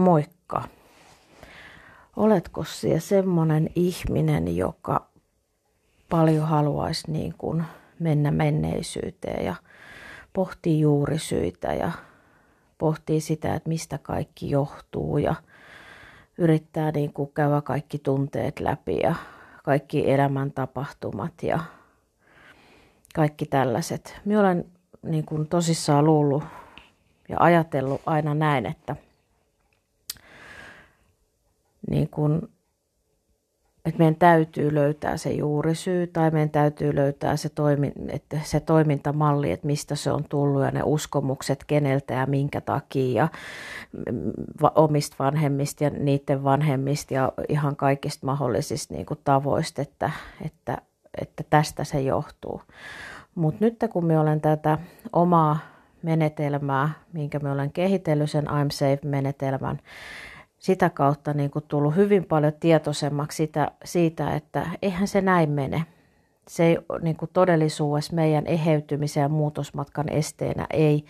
Moikka. Oletko siellä semmoinen ihminen, joka paljon haluaisi niin kuin mennä menneisyyteen ja pohtii juurisyitä ja pohtii sitä, että mistä kaikki johtuu ja yrittää niin kuin käydä kaikki tunteet läpi ja kaikki elämän tapahtumat ja kaikki tällaiset. Minä olen niin kuin tosissaan luullut ja ajatellut aina näin, että – niin kun, että meidän täytyy löytää se juurisyy tai meidän täytyy löytää se, toimi, että se toimintamalli, että mistä se on tullut ja ne uskomukset keneltä ja minkä takia ja omista vanhemmista ja niiden vanhemmista ja ihan kaikista mahdollisista niin kuin tavoista, että, että, että tästä se johtuu. Mutta nyt kun me olen tätä omaa menetelmää, minkä me olen kehitellyt, sen I'm Safe-menetelmän, sitä kautta niin kuin tullut hyvin paljon tietoisemmaksi sitä, siitä, että eihän se näin mene. Se ei niin kuin todellisuudessa meidän eheytymisen ja muutosmatkan esteenä ei,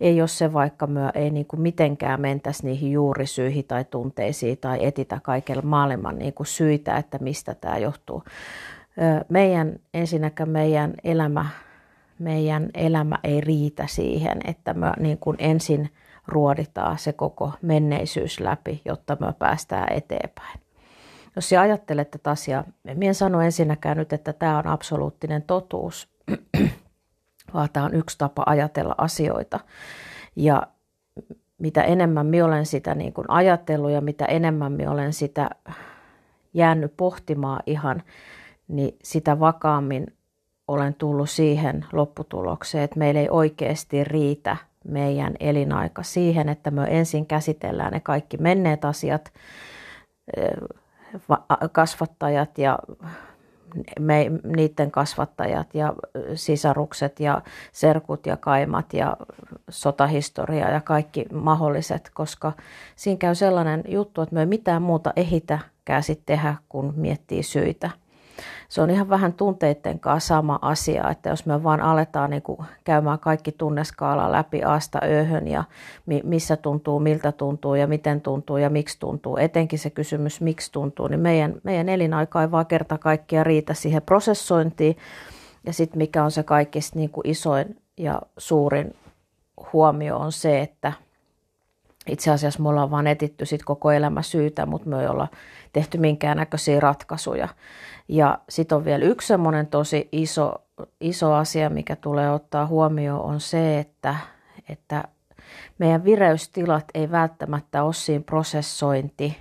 ei ole se, vaikka me ei niin kuin mitenkään mentäisi niihin juurisyihin tai tunteisiin tai etitä kaikella maailman niin kuin syitä, että mistä tämä johtuu. Meidän, ensinnäkään meidän elämä, meidän elämä ei riitä siihen, että me niin kuin ensin – ruoditaan se koko menneisyys läpi, jotta me päästään eteenpäin. Jos sä ajattelet tätä asiaa, en sano ensinnäkään nyt, että tämä on absoluuttinen totuus, vaan tämä on yksi tapa ajatella asioita. Ja mitä enemmän minä olen sitä niin kuin ajatellut ja mitä enemmän minä olen sitä jäänyt pohtimaan ihan, niin sitä vakaammin olen tullut siihen lopputulokseen, että meillä ei oikeasti riitä meidän elinaika siihen, että me ensin käsitellään ne kaikki menneet asiat, kasvattajat ja me, niiden kasvattajat ja sisarukset ja serkut ja kaimat ja sotahistoria ja kaikki mahdolliset, koska siinä käy sellainen juttu, että me ei mitään muuta ehitä sitten tehdä, kun miettii syitä – se on ihan vähän tunteiden kanssa sama asia, että jos me vaan aletaan niin kuin käymään kaikki tunneskaala läpi aasta ööhön ja missä tuntuu, miltä tuntuu ja miten tuntuu ja miksi tuntuu, etenkin se kysymys miksi tuntuu, niin meidän, meidän elinaika ei vaan kerta kaikkia riitä siihen prosessointiin. Ja sitten mikä on se kaikista niin kuin isoin ja suurin huomio on se, että itse asiassa me ollaan vaan etitty sit koko elämä syytä, mutta me ei olla tehty minkäännäköisiä ratkaisuja. Ja sitten on vielä yksi semmoinen tosi iso, iso asia, mikä tulee ottaa huomioon, on se, että, että meidän vireystilat ei välttämättä ole siinä prosessointi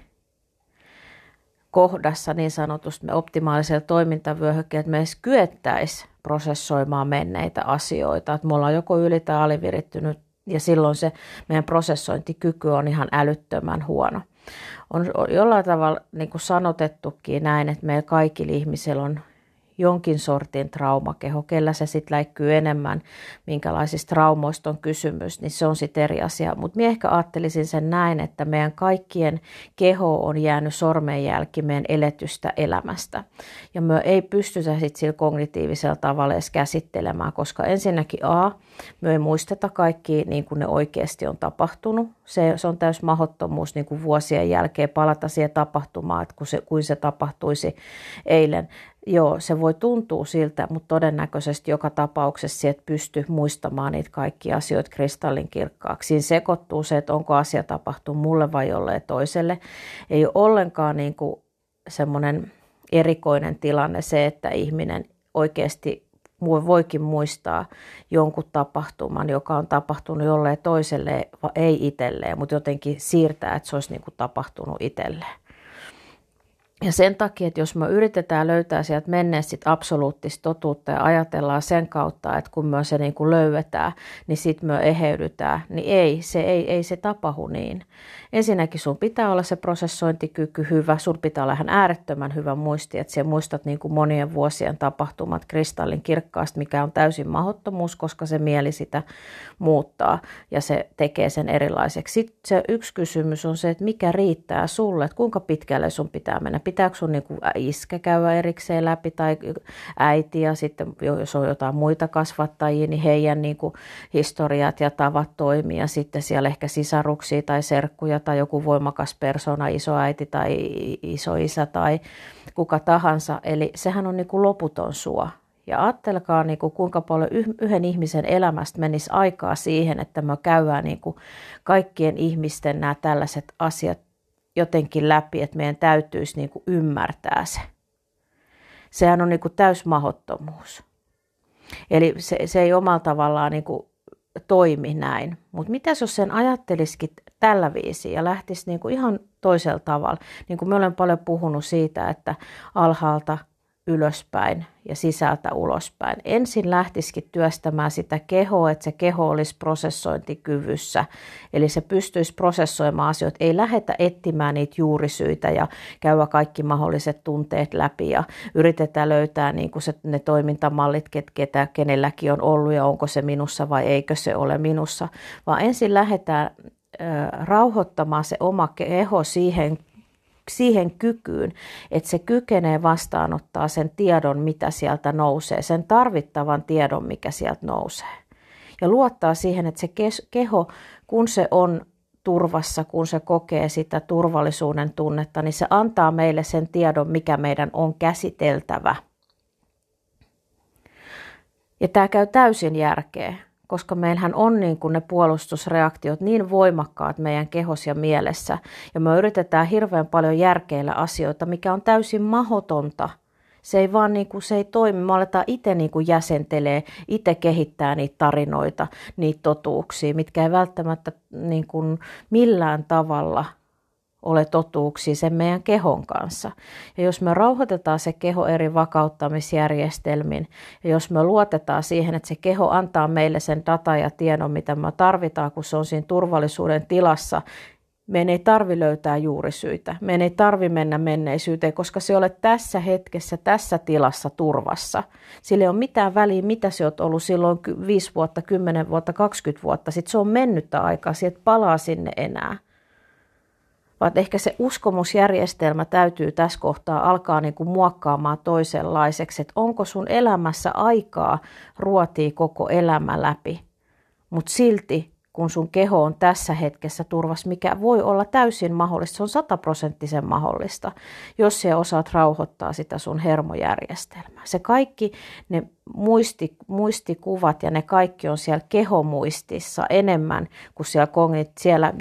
kohdassa niin sanotusti me optimaalisella toimintavyöhykkeellä, että me edes kyettäisiin prosessoimaan menneitä asioita. Että me ollaan joko yli- tai alivirittynyt ja silloin se meidän prosessointikyky on ihan älyttömän huono. On jollain tavalla niin kuin sanotettukin näin, että meillä kaikilla ihmisillä on jonkin sortin traumakeho, kellä se sitten läikkyy enemmän, minkälaisista traumoista on kysymys, niin se on sitten eri asia. Mutta minä ehkä ajattelisin sen näin, että meidän kaikkien keho on jäänyt sormenjälki meidän eletystä elämästä. Ja me ei pystytä sitten sillä kognitiivisella tavalla edes käsittelemään, koska ensinnäkin A, me ei muisteta kaikki niin kuin ne oikeasti on tapahtunut. Se, se on täys mahdottomuus niin kuin vuosien jälkeen palata siihen tapahtumaan, että kun se, kuin se tapahtuisi eilen. Joo, se voi tuntua siltä, mutta todennäköisesti joka tapauksessa sieltä pystyy muistamaan niitä kaikki asioita kristallin kirkkaaksi. Siinä sekoittuu se, että onko asia tapahtunut mulle vai jolleen toiselle. Ei ole ollenkaan niin kuin semmoinen erikoinen tilanne se, että ihminen oikeasti voikin muistaa jonkun tapahtuman, joka on tapahtunut jolleen toiselle, ei itselleen, mutta jotenkin siirtää, että se olisi niin kuin tapahtunut itselleen. Ja sen takia, että jos me yritetään löytää sieltä menneestä sit absoluuttista totuutta ja ajatellaan sen kautta, että kun me se niin kuin löydetään, niin sitten me eheydytään, niin ei, se ei, ei se tapahdu niin. Ensinnäkin sun pitää olla se prosessointikyky hyvä, sun pitää olla ihan äärettömän hyvä muisti, että sä muistat niin kuin monien vuosien tapahtumat kristallin kirkkaasti, mikä on täysin mahdottomuus, koska se mieli sitä muuttaa ja se tekee sen erilaiseksi. Sitten se yksi kysymys on se, että mikä riittää sulle, että kuinka pitkälle sun pitää mennä pitääkö sun niin iskä käydä erikseen läpi tai äiti ja sitten jos on jotain muita kasvattajia, niin heidän niin kuin historiat ja tavat toimia. Sitten siellä ehkä sisaruksia tai serkkuja tai joku voimakas persona, isoäiti tai isoisä tai kuka tahansa. Eli sehän on niin kuin loputon suo. Ja ajattelkaa, niin kuin, kuinka paljon yhden ihmisen elämästä menisi aikaa siihen, että me käydään niin kuin kaikkien ihmisten nämä tällaiset asiat jotenkin läpi, että meidän täytyisi niin kuin ymmärtää se. Sehän on niin kuin täysmahottomuus. Eli se, se ei omalla tavallaan niin kuin toimi näin. Mutta mitä jos sen ajattelisikin tällä viisi ja lähtisi niin kuin ihan toisella tavalla? Niin kuin me olen paljon puhunut siitä, että alhaalta ylöspäin ja sisältä ulospäin. Ensin lähtisikin työstämään sitä kehoa, että se keho olisi prosessointikyvyssä, eli se pystyisi prosessoimaan asioita. Ei lähetä etsimään niitä juurisyitä ja käydä kaikki mahdolliset tunteet läpi ja yritetään löytää niin kuin se, ne toimintamallit, ketä kenelläkin on ollut ja onko se minussa vai eikö se ole minussa, vaan ensin lähdetään rauhoittamaan se oma keho siihen siihen kykyyn, että se kykenee vastaanottaa sen tiedon, mitä sieltä nousee, sen tarvittavan tiedon, mikä sieltä nousee. Ja luottaa siihen, että se keho, kun se on turvassa, kun se kokee sitä turvallisuuden tunnetta, niin se antaa meille sen tiedon, mikä meidän on käsiteltävä. Ja tämä käy täysin järkeä koska meillähän on niin kuin ne puolustusreaktiot niin voimakkaat meidän kehos ja mielessä, ja me yritetään hirveän paljon järkeillä asioita, mikä on täysin mahdotonta. Se ei vaan niin kuin, se ei toimi. Me aletaan itse niin kuin jäsentelee, itse kehittää niitä tarinoita, niitä totuuksia, mitkä ei välttämättä niin kuin millään tavalla – ole totuuksia sen meidän kehon kanssa. Ja jos me rauhoitetaan se keho eri vakauttamisjärjestelmin, ja jos me luotetaan siihen, että se keho antaa meille sen data ja tiedon, mitä me tarvitaan, kun se on siinä turvallisuuden tilassa, meidän ei tarvi löytää juurisyitä. Meidän ei tarvi mennä menneisyyteen, koska se olet tässä hetkessä, tässä tilassa turvassa. Sillä ei ole mitään väliä, mitä se olet ollut silloin 5 vuotta, 10 vuotta, 20 vuotta. Sitten se on mennyttä aikaa, sieltä palaa sinne enää vaan ehkä se uskomusjärjestelmä täytyy tässä kohtaa alkaa niin kuin muokkaamaan toisenlaiseksi, että onko sun elämässä aikaa ruotii koko elämä läpi, mutta silti kun sun keho on tässä hetkessä turvas, mikä voi olla täysin mahdollista, se on sataprosenttisen mahdollista, jos sä osaat rauhoittaa sitä sun hermojärjestelmää. Se kaikki, ne muisti, muistikuvat ja ne kaikki on siellä kehomuistissa enemmän kuin siellä, siellä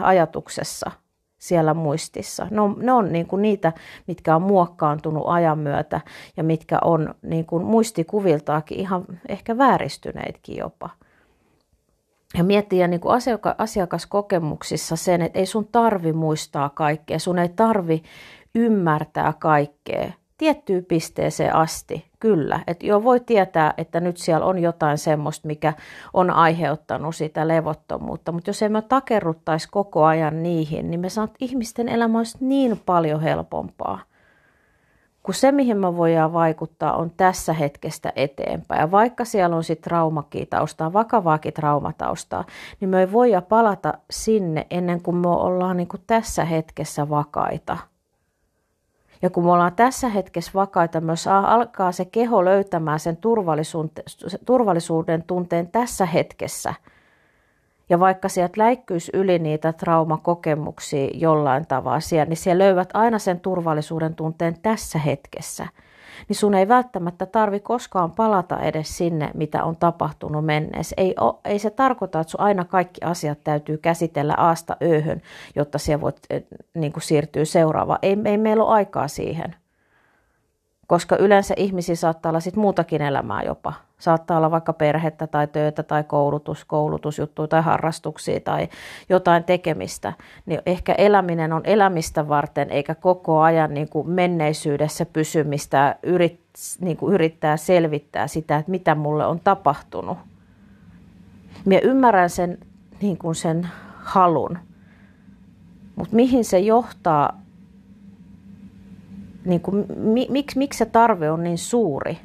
ajatuksessa, siellä muistissa. Ne on, ne on niin kuin niitä, mitkä on muokkaantunut ajan myötä ja mitkä on niin kuin muistikuviltaakin ihan ehkä vääristyneetkin jopa. Ja miettiä niin kuin asiaka- asiakaskokemuksissa sen, että ei sun tarvi muistaa kaikkea, sun ei tarvi ymmärtää kaikkea, tiettyyn pisteeseen asti, kyllä. Että jo voi tietää, että nyt siellä on jotain semmoista, mikä on aiheuttanut sitä levottomuutta. Mutta jos emme takerruttaisi koko ajan niihin, niin me saat ihmisten elämä olisi niin paljon helpompaa. Kun se, mihin me voidaan vaikuttaa, on tässä hetkestä eteenpäin. Ja vaikka siellä on sitten traumakin taustaa, vakavaakin traumataustaa, niin me ei voida palata sinne ennen kuin me ollaan niin kuin tässä hetkessä vakaita – ja kun me ollaan tässä hetkessä vakaita, myös alkaa se keho löytämään sen turvallisuuden tunteen tässä hetkessä. Ja vaikka sieltä läikkyisi yli niitä traumakokemuksia jollain tavalla, niin siellä löydät aina sen turvallisuuden tunteen tässä hetkessä – niin sun ei välttämättä tarvi koskaan palata edes sinne, mitä on tapahtunut menneessä. Ei, ei se tarkoita, että sun aina kaikki asiat täytyy käsitellä aasta ööhön, jotta siellä voit eh, niin kuin siirtyä seuraavaan. Ei, ei meillä ole aikaa siihen koska yleensä ihmisiä saattaa olla sit muutakin elämää jopa. Saattaa olla vaikka perhettä tai töitä tai koulutus, koulutusjuttuja tai harrastuksia tai jotain tekemistä. Niin ehkä eläminen on elämistä varten eikä koko ajan niin kuin menneisyydessä pysymistä yrit, niin kuin yrittää selvittää sitä, että mitä mulle on tapahtunut. Minä ymmärrän sen, niin kuin sen halun, mutta mihin se johtaa niin kuin, miksi, miksi se tarve on niin suuri?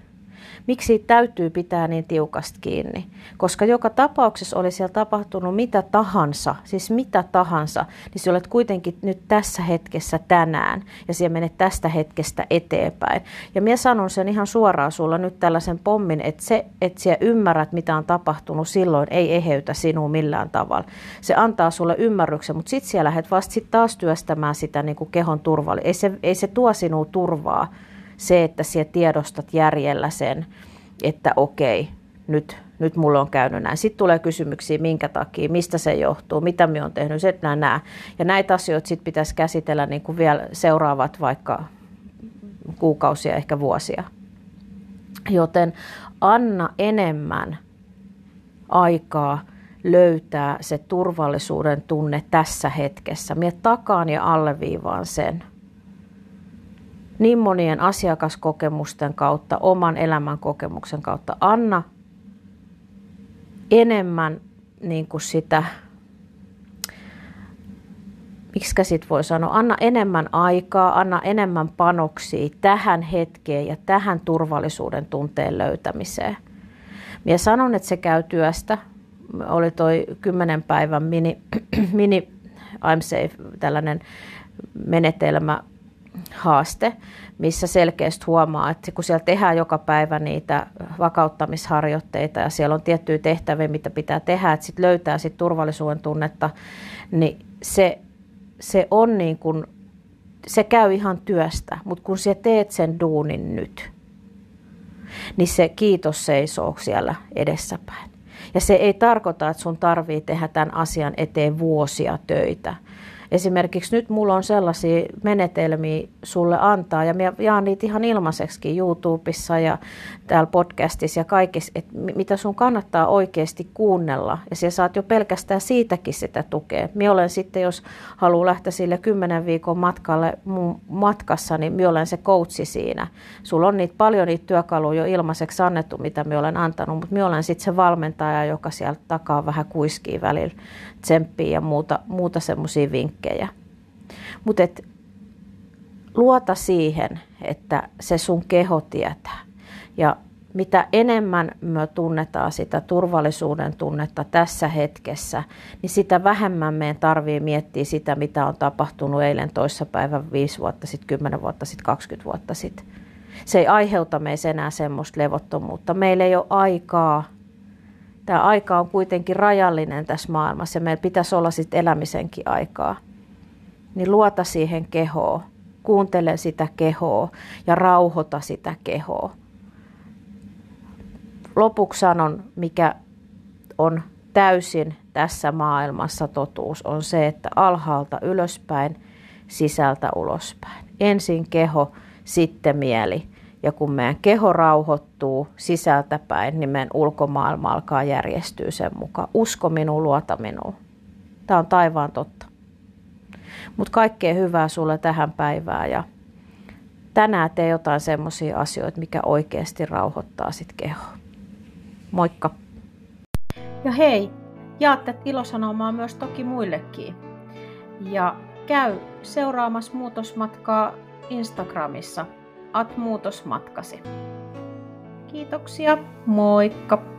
Miksi siitä täytyy pitää niin tiukasti kiinni? Koska joka tapauksessa oli siellä tapahtunut mitä tahansa, siis mitä tahansa, niin sä olet kuitenkin nyt tässä hetkessä tänään ja siellä menet tästä hetkestä eteenpäin. Ja minä sanon sen ihan suoraan sulla nyt tällaisen pommin, että se, että sä ymmärrät mitä on tapahtunut silloin, ei eheytä sinua millään tavalla. Se antaa sulle ymmärryksen, mutta sitten siellä lähdet vasta sit taas työstämään sitä niin kuin kehon turvaa. Ei se, ei se tuo sinua turvaa se, että sinä tiedostat järjellä sen, että okei, nyt, nyt mulla on käynyt näin. Sitten tulee kysymyksiä, minkä takia, mistä se johtuu, mitä minä on tehnyt, se nämä, nämä. Ja näitä asioita sitten pitäisi käsitellä niin kuin vielä seuraavat vaikka kuukausia, ehkä vuosia. Joten anna enemmän aikaa löytää se turvallisuuden tunne tässä hetkessä. Mie takaan ja alleviivaan sen. Niin monien asiakaskokemusten kautta, oman elämän kokemuksen kautta. Anna enemmän niin kuin sitä, miksi sit voi sanoa, anna enemmän aikaa, anna enemmän panoksia tähän hetkeen ja tähän turvallisuuden tunteen löytämiseen. Minä sanon, että se käy työstä, oli toi kymmenen päivän mini, mini I'm Safe, tällainen menetelmä, haaste, missä selkeästi huomaa, että kun siellä tehdään joka päivä niitä vakauttamisharjoitteita ja siellä on tiettyjä tehtäviä, mitä pitää tehdä, että sitten löytää sit turvallisuuden tunnetta, niin se, se on niin kuin, se käy ihan työstä, mutta kun sä teet sen duunin nyt, niin se kiitos seisoo siellä edessäpäin. Ja se ei tarkoita, että sun tarvii tehdä tämän asian eteen vuosia töitä, Esimerkiksi nyt mulla on sellaisia menetelmiä sulle antaa, ja mä jaan niitä ihan ilmaiseksi YouTubessa ja täällä podcastissa ja kaikissa, että mitä sun kannattaa oikeasti kuunnella. Ja sä saat jo pelkästään siitäkin sitä tukea. Mä olen sitten, jos haluaa lähteä sille kymmenen viikon matkalle mun matkassa, niin mä olen se coachi siinä. Sulla on niitä, paljon niitä työkaluja jo ilmaiseksi annettu, mitä mä olen antanut, mutta mä olen sitten se valmentaja, joka sieltä takaa vähän kuiskii välillä tsemppiä ja muuta, muuta semmoisia vinkkejä. Mutta luota siihen, että se sun keho tietää. Ja mitä enemmän me tunnetaan sitä turvallisuuden tunnetta tässä hetkessä, niin sitä vähemmän meidän tarvii miettiä sitä, mitä on tapahtunut eilen toissapäivän, viisi vuotta sitten, kymmenen vuotta sitten, 20 vuotta sitten. Se ei aiheuta meissä enää semmoista levottomuutta. Meillä ei ole aikaa tämä aika on kuitenkin rajallinen tässä maailmassa ja meillä pitäisi olla sitten elämisenkin aikaa. Niin luota siihen kehoon, kuuntele sitä kehoa ja rauhoita sitä kehoa. Lopuksi sanon, mikä on täysin tässä maailmassa totuus, on se, että alhaalta ylöspäin, sisältä ulospäin. Ensin keho, sitten mieli. Ja kun meidän keho rauhoittuu sisältäpäin, niin meidän ulkomaailma alkaa järjestyä sen mukaan. Usko minuun, luota minuun. Tämä on taivaan totta. Mutta kaikkea hyvää sulle tähän päivään ja tänään tee jotain semmoisia asioita, mikä oikeasti rauhoittaa sit kehoa. Moikka! Ja hei, jaatte ilosanomaa myös toki muillekin. Ja käy seuraamassa muutosmatkaa Instagramissa – at muutosmatkasi. Kiitoksia, moikka!